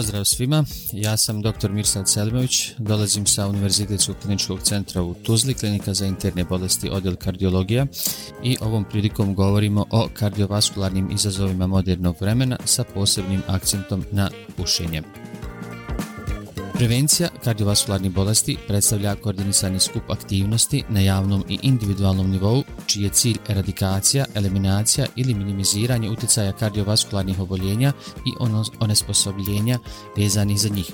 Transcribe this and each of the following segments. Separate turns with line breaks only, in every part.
Pozdrav svima, ja sam dr. Mirsad Selimović, dolazim sa Univerzitetskog kliničkog centra u Tuzli, klinika za interne bolesti odjel kardiologija i ovom prilikom govorimo o kardiovaskularnim izazovima modernog vremena sa posebnim akcentom na pušenje. Prevencija kardiovaskularnih bolesti predstavlja koordinisani skup aktivnosti na javnom i individualnom nivou, čiji je cilj eradikacija, eliminacija ili minimiziranje utjecaja kardiovaskularnih oboljenja i ono- onesposobljenja vezanih za njih.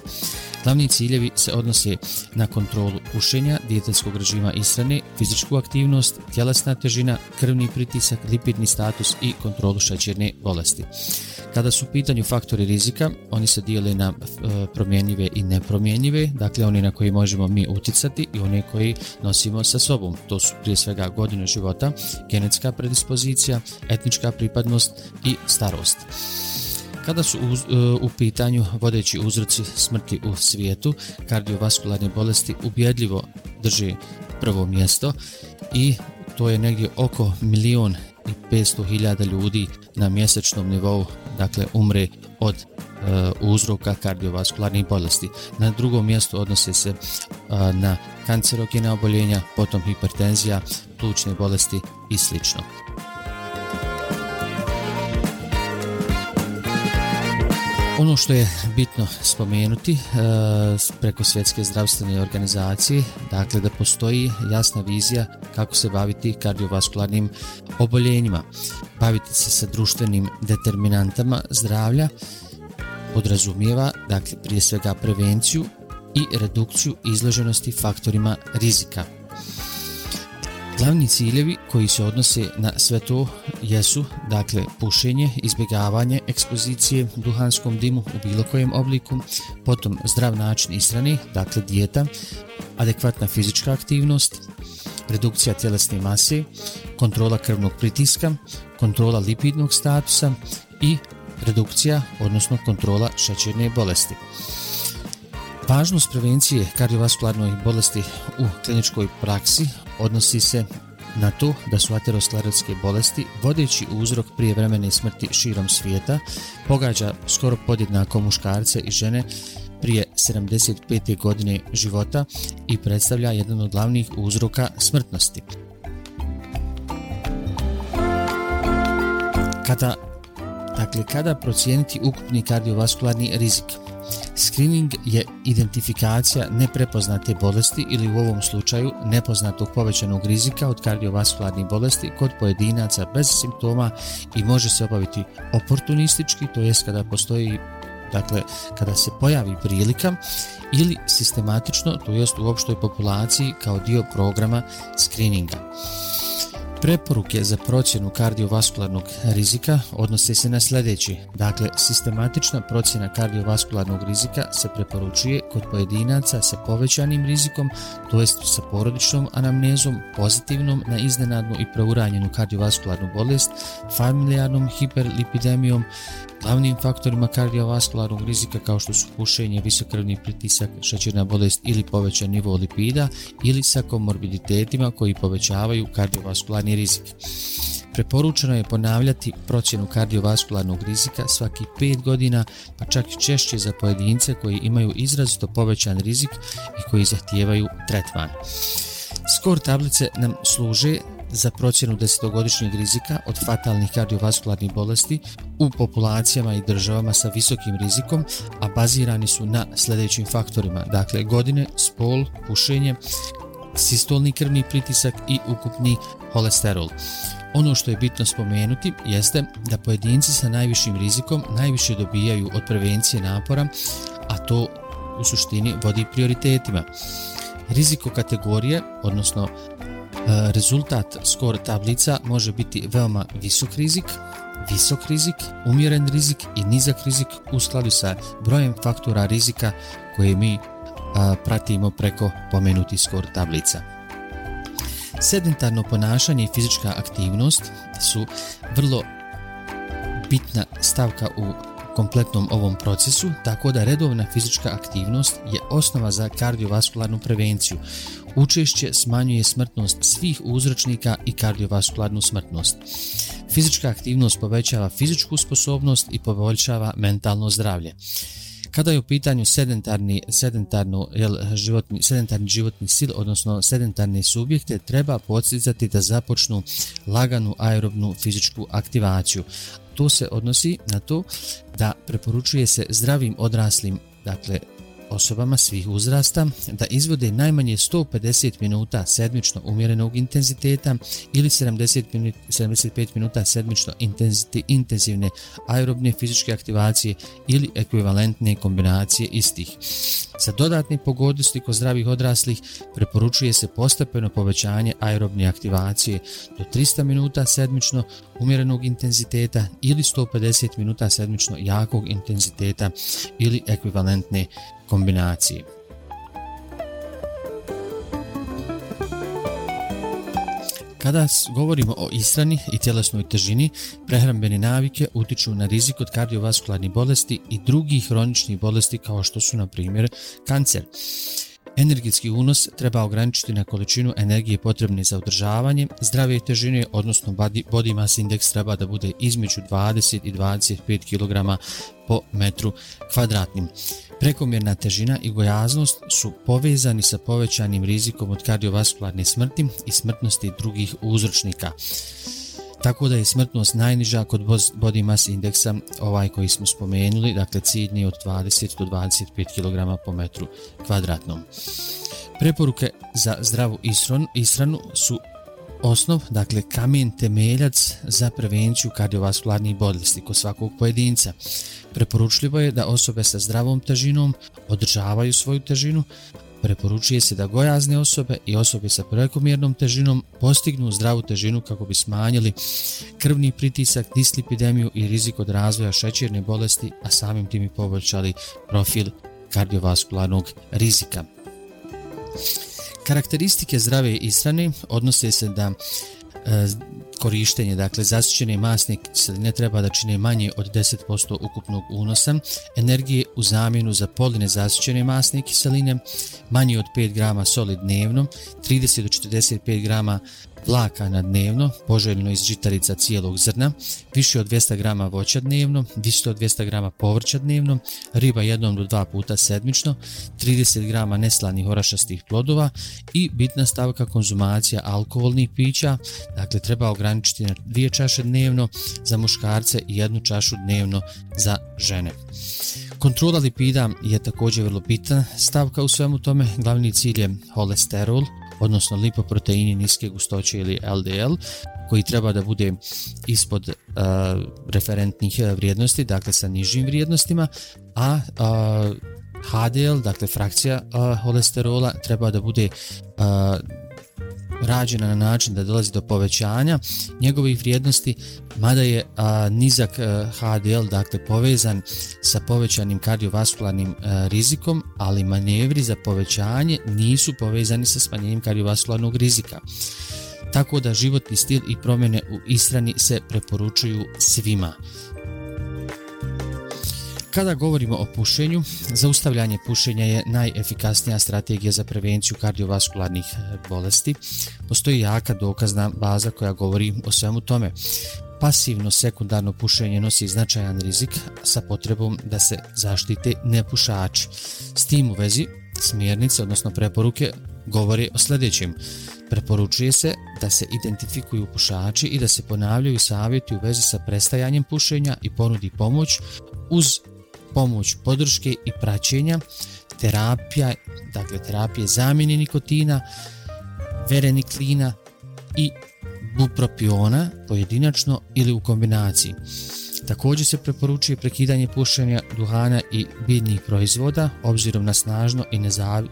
Glavni ciljevi se odnose na kontrolu pušenja, dijetetskog režima ishrane, fizičku aktivnost, tjelesna težina, krvni pritisak, lipidni status i kontrolu šećerne bolesti. Kada su u pitanju faktori rizika, oni se dijele na e, promjenjive i nepromjenjive, dakle oni na koji možemo mi uticati i one koji nosimo sa sobom. To su prije svega godine života, genetska predispozicija, etnička pripadnost i starost. Kada su u, e, u pitanju vodeći uzroci smrti u svijetu, kardiovaskularne bolesti ubjedljivo drži prvo mjesto i to je negdje oko milion i 500 hiljada ljudi na mjesečnom nivou, dakle umre od e, uzroka kardiovaskularnih bolesti. Na drugom mjestu odnose se e, na kancerogene oboljenja, potom hipertenzija, plućne bolesti i slično. Ono što je bitno spomenuti e, preko svjetske zdravstvene organizacije, dakle da postoji jasna vizija kako se baviti kardiovaskularnim oboljenjima, baviti se sa društvenim determinantama zdravlja, podrazumijeva dakle prije svega prevenciju i redukciju izloženosti faktorima rizika. Glavni ciljevi koji se odnose na sve to jesu, dakle, pušenje, izbjegavanje ekspozicije duhanskom dimu u bilo kojem obliku, potom zdrav način ishrane, dakle dijeta, adekvatna fizička aktivnost, redukcija tjelesne mase, kontrola krvnog pritiska, kontrola lipidnog statusa i redukcija, odnosno kontrola šećerne bolesti. Važnost prevencije kardiovaskularnoj bolesti u kliničkoj praksi odnosi se na to da su aterosklerotske bolesti vodeći uzrok prijevremene smrti širom svijeta pogađa skoro podjednako muškarce i žene prije 75. godine života i predstavlja jedan od glavnih uzroka smrtnosti. Kada, dakle, kada procijeniti ukupni kardiovaskularni rizik? Screening je identifikacija neprepoznate bolesti ili u ovom slučaju nepoznatog povećanog rizika od kardiovaskularnih bolesti kod pojedinaca bez simptoma i može se obaviti oportunistički, to jest kada postoji dakle kada se pojavi prilika ili sistematično, to jest u opštoj populaciji kao dio programa screeninga. Preporuke za procjenu kardiovaskularnog rizika odnose se na sljedeći. Dakle, sistematična procjena kardiovaskularnog rizika se preporučuje kod pojedinaca sa povećanim rizikom, to jest sa porodičnom anamnezom, pozitivnom na iznenadnu i preuranjenu kardiovaskularnu bolest, familijarnom hiperlipidemijom, glavnim faktorima kardiovaskularnog rizika kao što su pušenje, visokrvni pritisak, šećerna bolest ili povećan nivo lipida ili sa komorbiditetima koji povećavaju kardiovaskularni rizik. Preporučeno je ponavljati procjenu kardiovaskularnog rizika svaki 5 godina, pa čak i češće za pojedince koji imaju izrazito povećan rizik i koji zahtijevaju tretman. Skor tablice nam služe za procjenu desetogodišnjeg rizika od fatalnih kardiovaskularnih bolesti u populacijama i državama sa visokim rizikom, a bazirani su na sljedećim faktorima, dakle godine, spol, pušenje, sistolni krvni pritisak i ukupni holesterol. Ono što je bitno spomenuti jeste da pojedinci sa najvišim rizikom najviše dobijaju od prevencije napora, a to u suštini vodi prioritetima. Riziko kategorije, odnosno E, rezultat skor tablica može biti veoma visok rizik, visok rizik, umjeren rizik i nizak rizik u skladu sa brojem faktora rizika koje mi e, pratimo preko pomenuti skor tablica. Sedentarno ponašanje i fizička aktivnost su vrlo bitna stavka u kompletnom ovom procesu, tako da redovna fizička aktivnost je osnova za kardiovaskularnu prevenciju. Učešće smanjuje smrtnost svih uzročnika i kardiovaskularnu smrtnost. Fizička aktivnost povećava fizičku sposobnost i poboljšava mentalno zdravlje. Kada je u pitanju sedentarni, sedentarno, jel, životni, sedentarni životni stil, odnosno sedentarni subjekte, treba podsjecati da započnu laganu aerobnu fizičku aktivaciju. To se odnosi na to da preporučuje se zdravim odraslim, dakle osobama svih uzrasta da izvode najmanje 150 minuta sedmično umjerenog intenziteta ili 70 minut, 75 minuta sedmično intenzivne aerobne fizičke aktivacije ili ekvivalentne kombinacije istih. Za dodatne pogodnosti kod zdravih odraslih preporučuje se postepeno povećanje aerobne aktivacije do 300 minuta sedmično umjerenog intenziteta ili 150 minuta sedmično jakog intenziteta ili ekvivalentne kombinacije. Kada govorimo o ishrani i tjelesnoj težini, prehrambene navike utiču na rizik od kardiovaskularnih bolesti i drugih hroničnih bolesti kao što su, na primjer, kancer. Energetski unos treba ograničiti na količinu energije potrebne za održavanje, zdrave težine, odnosno body mass index treba da bude između 20 i 25 kg po metru kvadratnim. Prekomjerna težina i gojaznost su povezani sa povećanim rizikom od kardiovaskularne smrti i smrtnosti drugih uzročnika. Tako da je smrtnost najniža kod body mass indeksa ovaj koji smo spomenuli, dakle ciljni od 20 do 25 kg po metru kvadratnom. Preporuke za zdravu isron, isranu su osnov, dakle kamen temeljac za prevenciju kardiovaskularnih bolesti kod svakog pojedinca. Preporučljivo je da osobe sa zdravom težinom održavaju svoju težinu, preporučuje se da gojazne osobe i osobe sa prekomjernom težinom postignu zdravu težinu kako bi smanjili krvni pritisak, dislipidemiju i rizik od razvoja šećerne bolesti, a samim tim i poboljšali profil kardiovaskularnog rizika. Karakteristike zdrave ishrane odnose se da e, korištenje, dakle zasićene masne kiseline treba da čine manje od 10% ukupnog unosa, energije u zamjenu za poline zasićene masne kiseline, manje od 5 g soli dnevno, 30 do 45 g vlaka na dnevno, poželjno iz žitarica cijelog zrna, više od 200 grama voća dnevno, više od 200 grama povrća dnevno, riba jednom do dva puta sedmično, 30 grama neslanih orašastih plodova i bitna stavka konzumacija alkoholnih pića, dakle treba ograničiti na dvije čaše dnevno za muškarce i jednu čašu dnevno za žene. Kontrola lipida je također vrlo bitna stavka u svemu tome, glavni cilj je holesterol, odnosno lipoproteini niske gustoće ili LDL, koji treba da bude ispod uh, referentnih uh, vrijednosti, dakle sa nižim vrijednostima, a uh, HDL, dakle frakcija uh, holesterola, treba da bude uh, rađena na način da dolazi do povećanja njegovih vrijednosti, mada je a, nizak e, a, HDL dakle povezan sa povećanim kardiovaskularnim a, rizikom, ali manevri za povećanje nisu povezani sa smanjenjem kardiovaskularnog rizika. Tako da životni stil i promjene u ishrani se preporučuju svima. Kada govorimo o pušenju, zaustavljanje pušenja je najefikasnija strategija za prevenciju kardiovaskularnih e, bolesti. Postoji jaka dokazna baza koja govori o svemu tome. Pasivno sekundarno pušenje nosi značajan rizik sa potrebom da se zaštite nepušači. S tim u vezi, smjernice, odnosno preporuke, govori o sljedećem. Preporučuje se da se identifikuju pušači i da se ponavljaju savjeti u vezi sa prestajanjem pušenja i ponudi pomoć uz pomoć podrške i praćenja, terapija, dakle terapije zamjene nikotina, vereniklina i bupropiona pojedinačno ili u kombinaciji. Također se preporučuje prekidanje pušenja duhana i biljnih proizvoda obzirom na snažno i nezavi,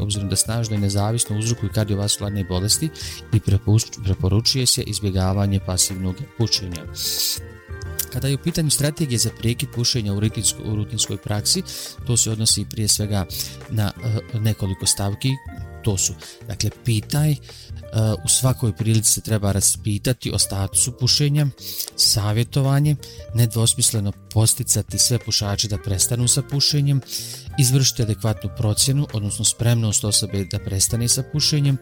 obzirom da snažno i nezavisno uzrokuju kardiovaskularne bolesti i preporučuje se izbjegavanje pasivnog pušenja. Kada je u pitanju strategije za prekid pušenja u, rutinsko, u rutinskoj praksi, to se odnosi prije svega na uh, nekoliko stavki. to su, dakle, pitaj, uh, u svakoj prilici se treba raspitati o statusu pušenja, savjetovanje, nedvosmisleno posticati sve pušače da prestanu sa pušenjem, izvršiti adekvatnu procjenu, odnosno spremnost osobe da prestane sa pušenjem,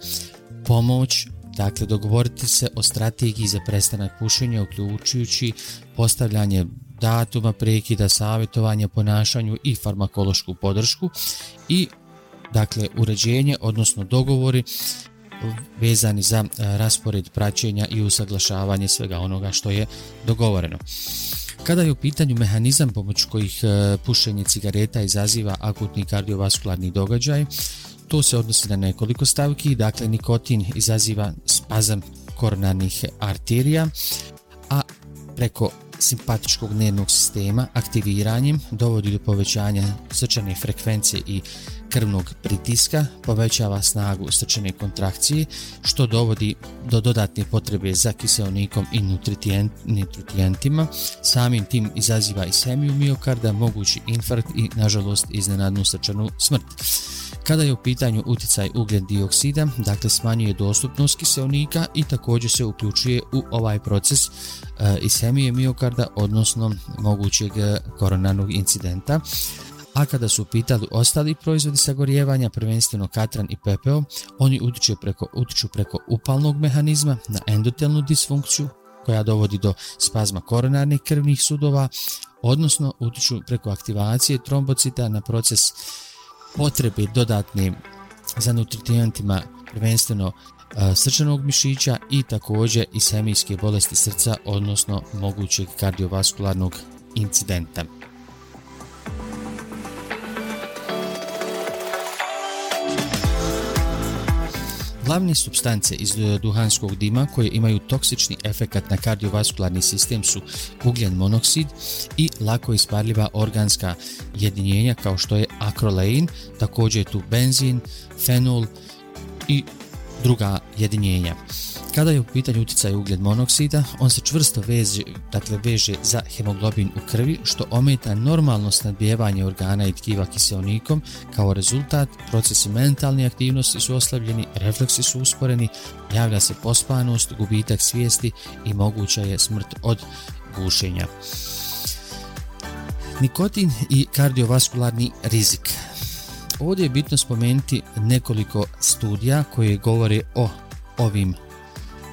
pomoć, dakle dogovoriti se o strategiji za prestanak pušenja, uključujući postavljanje datuma prekida, savjetovanja, ponašanju i farmakološku podršku i dakle uređenje, odnosno dogovori vezani za e, raspored praćenja i usaglašavanje svega onoga što je dogovoreno. Kada je u pitanju mehanizam pomoću kojih e, pušenje cigareta izaziva akutni kardiovaskularni događaj, to se odnosi na nekoliko stavki, dakle nikotin izaziva spazam koronarnih arterija, a preko simpatičkog nervnog sistema aktiviranjem dovodi do povećanja srčane frekvencije i krvnog pritiska, povećava snagu srčane kontrakcije, što dovodi do dodatne potrebe za kiselnikom i nutritijentima, Samim tim izaziva isemiju miokarda, mogući infarkt i, nažalost, iznenadnu srčanu smrt. Kada je u pitanju uticaj ugljen dioksida, dakle smanjuje dostupnost kiselnika i također se uključuje u ovaj proces e, ishemije miokarda, odnosno mogućeg e, koronarnog incidenta. A kada su pitali ostali proizvodi sagorjevanja, prvenstveno katran i pepeo, oni utiču preko, utiču preko upalnog mehanizma na endotelnu disfunkciju, koja dovodi do spazma koronarnih krvnih sudova, odnosno utiču preko aktivacije trombocita na proces potrebe dodatne za nutrijentima prvenstveno e, srčanog mišića i također i semijske bolesti srca, odnosno mogućeg kardiovaskularnog incidenta. Glavne substance iz e, duhanskog dima koje imaju toksični efekat na kardiovaskularni sistem su ugljen monoksid i lako isparljiva organska jedinjenja kao što je akrolein, također je tu benzin, fenol i druga jedinjenja. Kada je u pitanju utjecaj ugljen monoksida, on se čvrsto veže, dakle veže za hemoglobin u krvi, što ometa normalno snadbijevanje organa i tkiva kiselnikom. Kao rezultat, procesi mentalne aktivnosti su oslabljeni, refleksi su usporeni, javlja se pospanost, gubitak svijesti i moguća je smrt od gušenja. Nikotin i kardiovaskularni rizik. Ovdje je bitno spomenuti nekoliko studija koje govore o ovim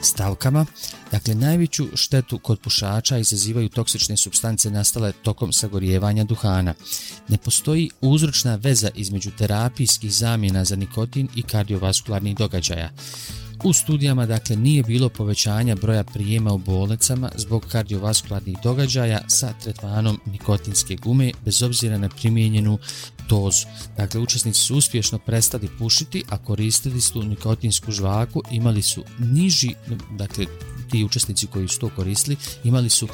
stavkama. Dakle, najveću štetu kod pušača izazivaju toksične substance nastale tokom sagorijevanja duhana. Ne postoji uzročna veza između terapijskih zamjena za nikotin i kardiovaskularnih događaja. U studijama dakle nije bilo povećanja broja prijema u bolnicama zbog kardiovaskularnih događaja sa tretmanom nikotinske gume bez obzira na primijenjenu dozu. Dakle, učesnici su uspješno prestali pušiti, a koristili su nikotinsku žvaku, imali su niži, dakle, ti učesnici koji su to koristili, imali su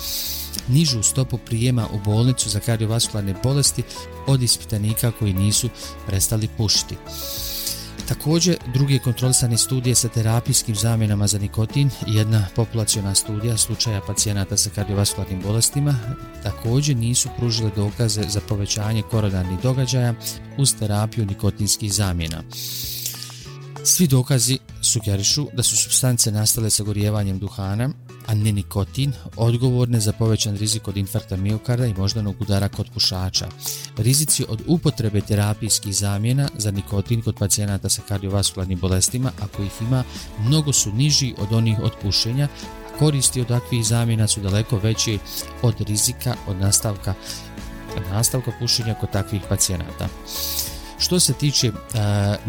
nižu stopu prijema u bolnicu za kardiovaskularne bolesti od ispitanika koji nisu prestali pušiti. Također, druge kontrolisane studije sa terapijskim zamjenama za nikotin i jedna populacijona studija slučaja pacijenata sa kardiovaskularnim bolestima također nisu pružile dokaze za povećanje koronarnih događaja uz terapiju nikotinskih zamjena. Svi dokazi sugerišu da su substance nastale sa gorijevanjem duhana, a ne nikotin, odgovorne za povećan rizik od infarkta miokarda i moždanog udara kod pušača. Rizici od upotrebe terapijskih zamjena za nikotin kod pacijenata sa kardiovaskularnim bolestima, ako ih ima, mnogo su niži od onih od pušenja, a koristi od takvih zamjena su daleko veći od rizika od nastavka, nastavka pušenja kod takvih pacijenata. Što se tiče e,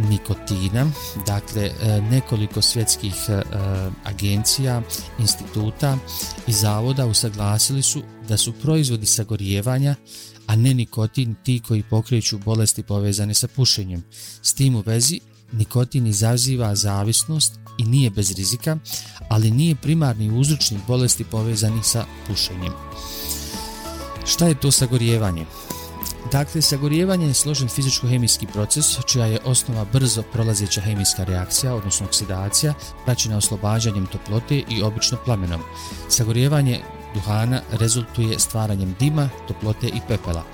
nikotina, dakle e, nekoliko svjetskih e, e, agencija, instituta i zavoda usaglasili su da su proizvodi sagorijevanja, a ne nikotin ti koji pokreću bolesti povezane sa pušenjem. S tim u vezi, nikotin izaziva zavisnost i nije bez rizika, ali nije primarni uzročnik bolesti povezanih sa pušenjem. Šta je to sagorijevanje? Dakle, sagorijevanje je složen fizičko-hemijski proces, čija je osnova brzo prolazeća hemijska reakcija, odnosno oksidacija, praćena oslobađanjem toplote i obično plamenom. Sagorijevanje duhana rezultuje stvaranjem dima, toplote i pepela.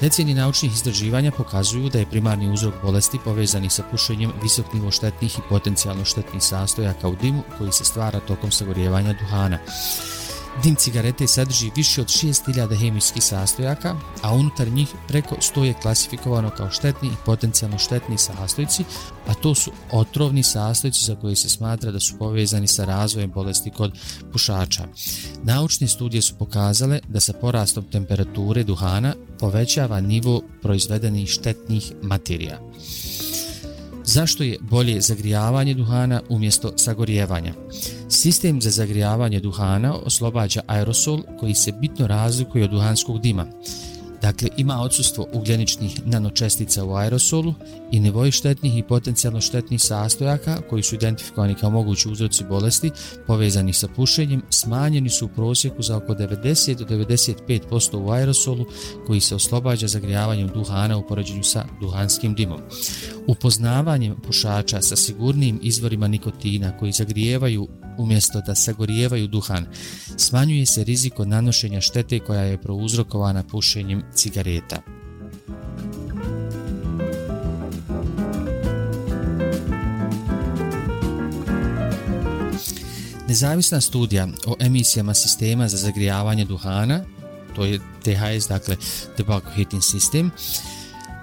Decenije naučnih istraživanja pokazuju da je primarni uzrok bolesti povezani sa pušenjem visok nivo štetnih i potencijalno štetnih sastojaka u dimu koji se stvara tokom sagorijevanja duhana. Dim cigarete sadrži više od 6000 hemijskih sastojaka, a unutar njih preko 100 je klasifikovano kao štetni i potencijalno štetni sastojci, a to su otrovni sastojci za koje se smatra da su povezani sa razvojem bolesti kod pušača. Naučne studije su pokazale da sa porastom temperature duhana povećava nivo proizvedenih štetnih materija. Zašto je bolje zagrijavanje duhana umjesto sagorjevanja? Sistem za zagrijavanje duhana oslobađa aerosol koji se bitno razlikuje od duhanskog dima. Dakle, ima odsustvo ugljeničnih nanočestica u aerosolu i nivoji štetnih i potencijalno štetnih sastojaka koji su identifikovani kao mogući uzroci bolesti povezani sa pušenjem smanjeni su u prosjeku za oko 90 do 95% u aerosolu koji se oslobađa zagrijavanjem duhana u poređenju sa duhanskim dimom. Upoznavanjem pušača sa sigurnim izvorima nikotina koji zagrijevaju umjesto da sagorijevaju duhan, smanjuje se rizik od nanošenja štete koja je prouzrokovana pušenjem cigareta. Nezavisna studija o emisijama sistema za zagrijavanje duhana, to je THS, dakle Tobacco Heating System,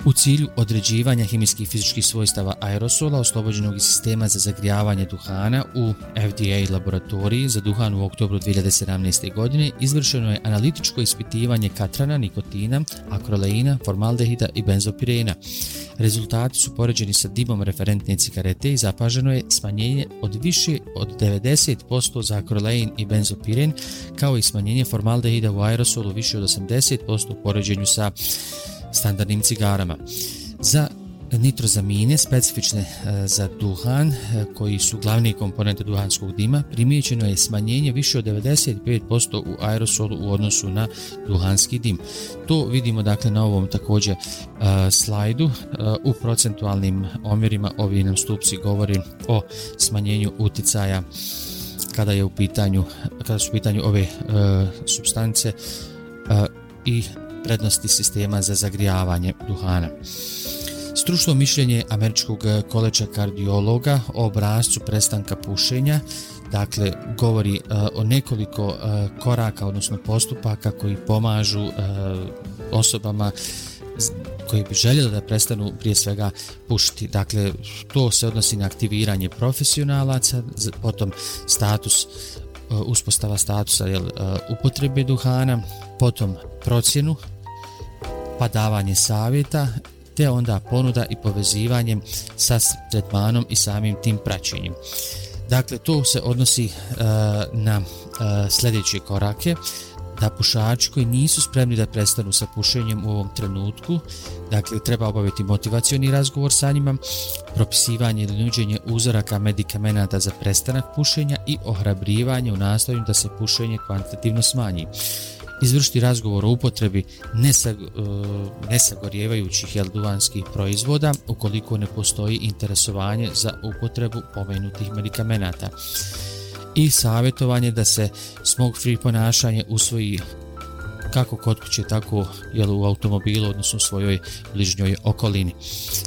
U cilju određivanja hemijskih i fizičkih svojstava aerosola oslobođenog iz sistema za zagrijavanje duhana u FDA laboratoriji za duhan u oktobru 2017. godine izvršeno je analitičko ispitivanje katrana, nikotina, akroleina, formaldehida i benzopirena. Rezultati su poređeni sa dimom referentne cigarete i zapaženo je smanjenje od više od 90% za akrolein i benzopiren, kao i smanjenje formaldehida u aerosolu više od 80% u poređenju sa standardnim cigarama. Za nitrozamine specifične e, za duhan e, koji su glavni komponente duhanskog dima primijećeno je smanjenje više od 95% u aerosolu u odnosu na duhanski dim. To vidimo dakle na ovom također e, slajdu u procentualnim omjerima ovi nam stupci govori o smanjenju uticaja kada je u pitanju kada su u pitanju ove substance i prednosti sistema za zagrijavanje duhana. Stručno mišljenje američkog eh, koleča kardiologa o obrazcu prestanka pušenja dakle govori uh, o nekoliko uh, koraka odnosno postupaka koji pomažu uh, osobama koji bi željeli da prestanu prije svega pušiti. Dakle, to se odnosi na aktiviranje profesionalaca, potom status uspostava statusa jel, upotrebe duhana, potom procjenu pa davanje savjeta, te onda ponuda i povezivanje sa tretmanom i samim tim praćenjem. Dakle, to se odnosi uh, na uh, sljedeće korake, da pušači koji nisu spremni da prestanu sa pušenjem u ovom trenutku, dakle, treba obaviti motivacioni razgovor sa njima, propisivanje ili nuđenje uzoraka medikamenata za prestanak pušenja i ohrabrivanje u nastavljanju da se pušenje kvantitativno smanji izvršiti razgovor o upotrebi nesag, e, nesagorjevajućih jel, duvanskih proizvoda ukoliko ne postoji interesovanje za upotrebu pomenutih medikamenata i savjetovanje da se smog free ponašanje usvoji kako kod kuće, tako jel, u automobilu, odnosno u svojoj bližnjoj okolini.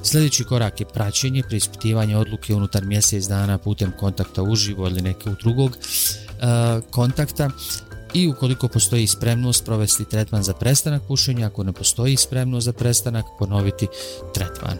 Sljedeći korak je praćenje, preispitivanje odluke unutar mjesec dana putem kontakta uživo ili nekog drugog e, kontakta i ukoliko postoji spremnost provesti tretman za prestanak pušenja, ako ne postoji spremnost za prestanak, ponoviti tretman.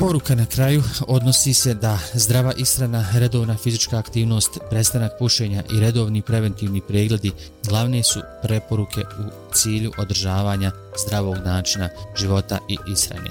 Poruka na kraju odnosi se da zdrava ishrana, redovna fizička aktivnost, prestanak pušenja i redovni preventivni pregledi glavne su preporuke u cilju održavanja zdravog načina života i ishrane.